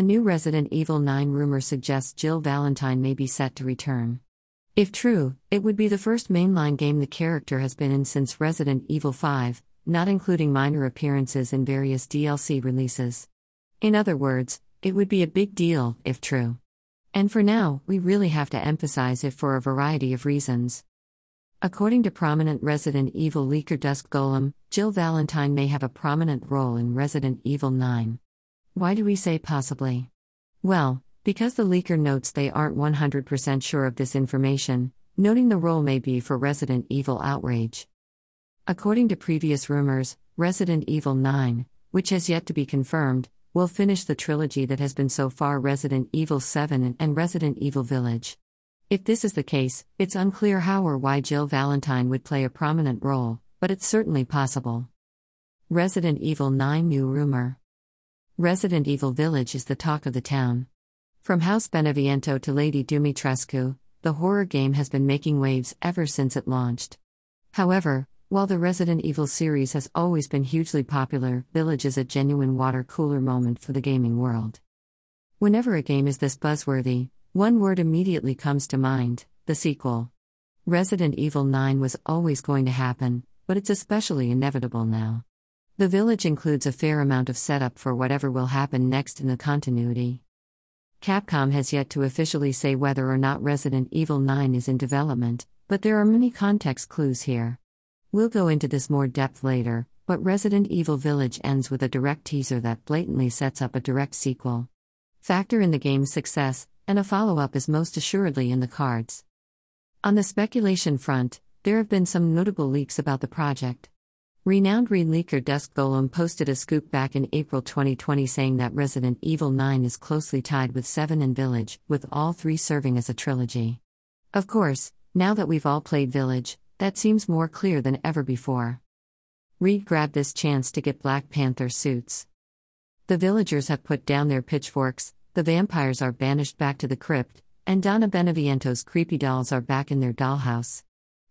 A new Resident Evil 9 rumor suggests Jill Valentine may be set to return. If true, it would be the first mainline game the character has been in since Resident Evil 5, not including minor appearances in various DLC releases. In other words, it would be a big deal, if true. And for now, we really have to emphasize it for a variety of reasons. According to prominent Resident Evil leaker Dusk Golem, Jill Valentine may have a prominent role in Resident Evil 9. Why do we say possibly? Well, because the leaker notes they aren't 100% sure of this information, noting the role may be for Resident Evil Outrage. According to previous rumors, Resident Evil 9, which has yet to be confirmed, will finish the trilogy that has been so far Resident Evil 7 and Resident Evil Village. If this is the case, it's unclear how or why Jill Valentine would play a prominent role, but it's certainly possible. Resident Evil 9 New Rumor Resident Evil Village is the talk of the town. From House Beneviento to Lady Dimitrescu, the horror game has been making waves ever since it launched. However, while the Resident Evil series has always been hugely popular, Village is a genuine water cooler moment for the gaming world. Whenever a game is this buzzworthy, one word immediately comes to mind the sequel. Resident Evil 9 was always going to happen, but it's especially inevitable now. The Village includes a fair amount of setup for whatever will happen next in the continuity. Capcom has yet to officially say whether or not Resident Evil 9 is in development, but there are many context clues here. We'll go into this more depth later, but Resident Evil Village ends with a direct teaser that blatantly sets up a direct sequel. Factor in the game's success, and a follow up is most assuredly in the cards. On the speculation front, there have been some notable leaks about the project. Renowned Reed leaker Dusk Golem posted a scoop back in April 2020 saying that Resident Evil 9 is closely tied with 7 and Village, with all three serving as a trilogy. Of course, now that we've all played Village, that seems more clear than ever before. Reed grabbed this chance to get Black Panther suits. The villagers have put down their pitchforks, the vampires are banished back to the crypt, and Donna Beneviento's creepy dolls are back in their dollhouse.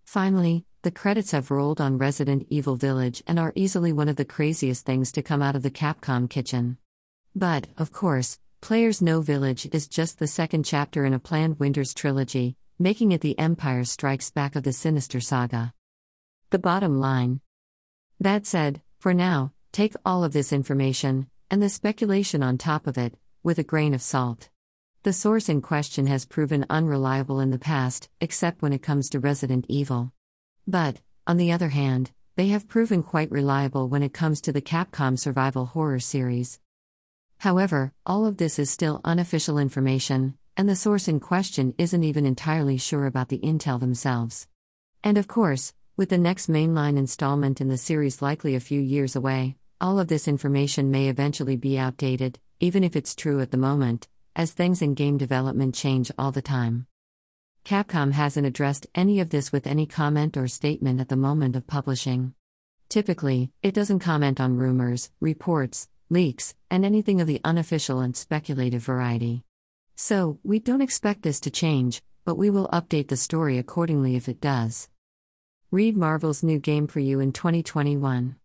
Finally, the credits have rolled on Resident Evil Village and are easily one of the craziest things to come out of the Capcom kitchen. But, of course, players know Village is just the second chapter in a planned Winters trilogy, making it the Empire Strikes Back of the Sinister Saga. The bottom line. That said, for now, take all of this information, and the speculation on top of it, with a grain of salt. The source in question has proven unreliable in the past, except when it comes to Resident Evil. But, on the other hand, they have proven quite reliable when it comes to the Capcom survival horror series. However, all of this is still unofficial information, and the source in question isn't even entirely sure about the intel themselves. And of course, with the next mainline installment in the series likely a few years away, all of this information may eventually be outdated, even if it's true at the moment, as things in game development change all the time. Capcom hasn't addressed any of this with any comment or statement at the moment of publishing. Typically, it doesn't comment on rumors, reports, leaks, and anything of the unofficial and speculative variety. So, we don't expect this to change, but we will update the story accordingly if it does. Read Marvel's new game for you in 2021.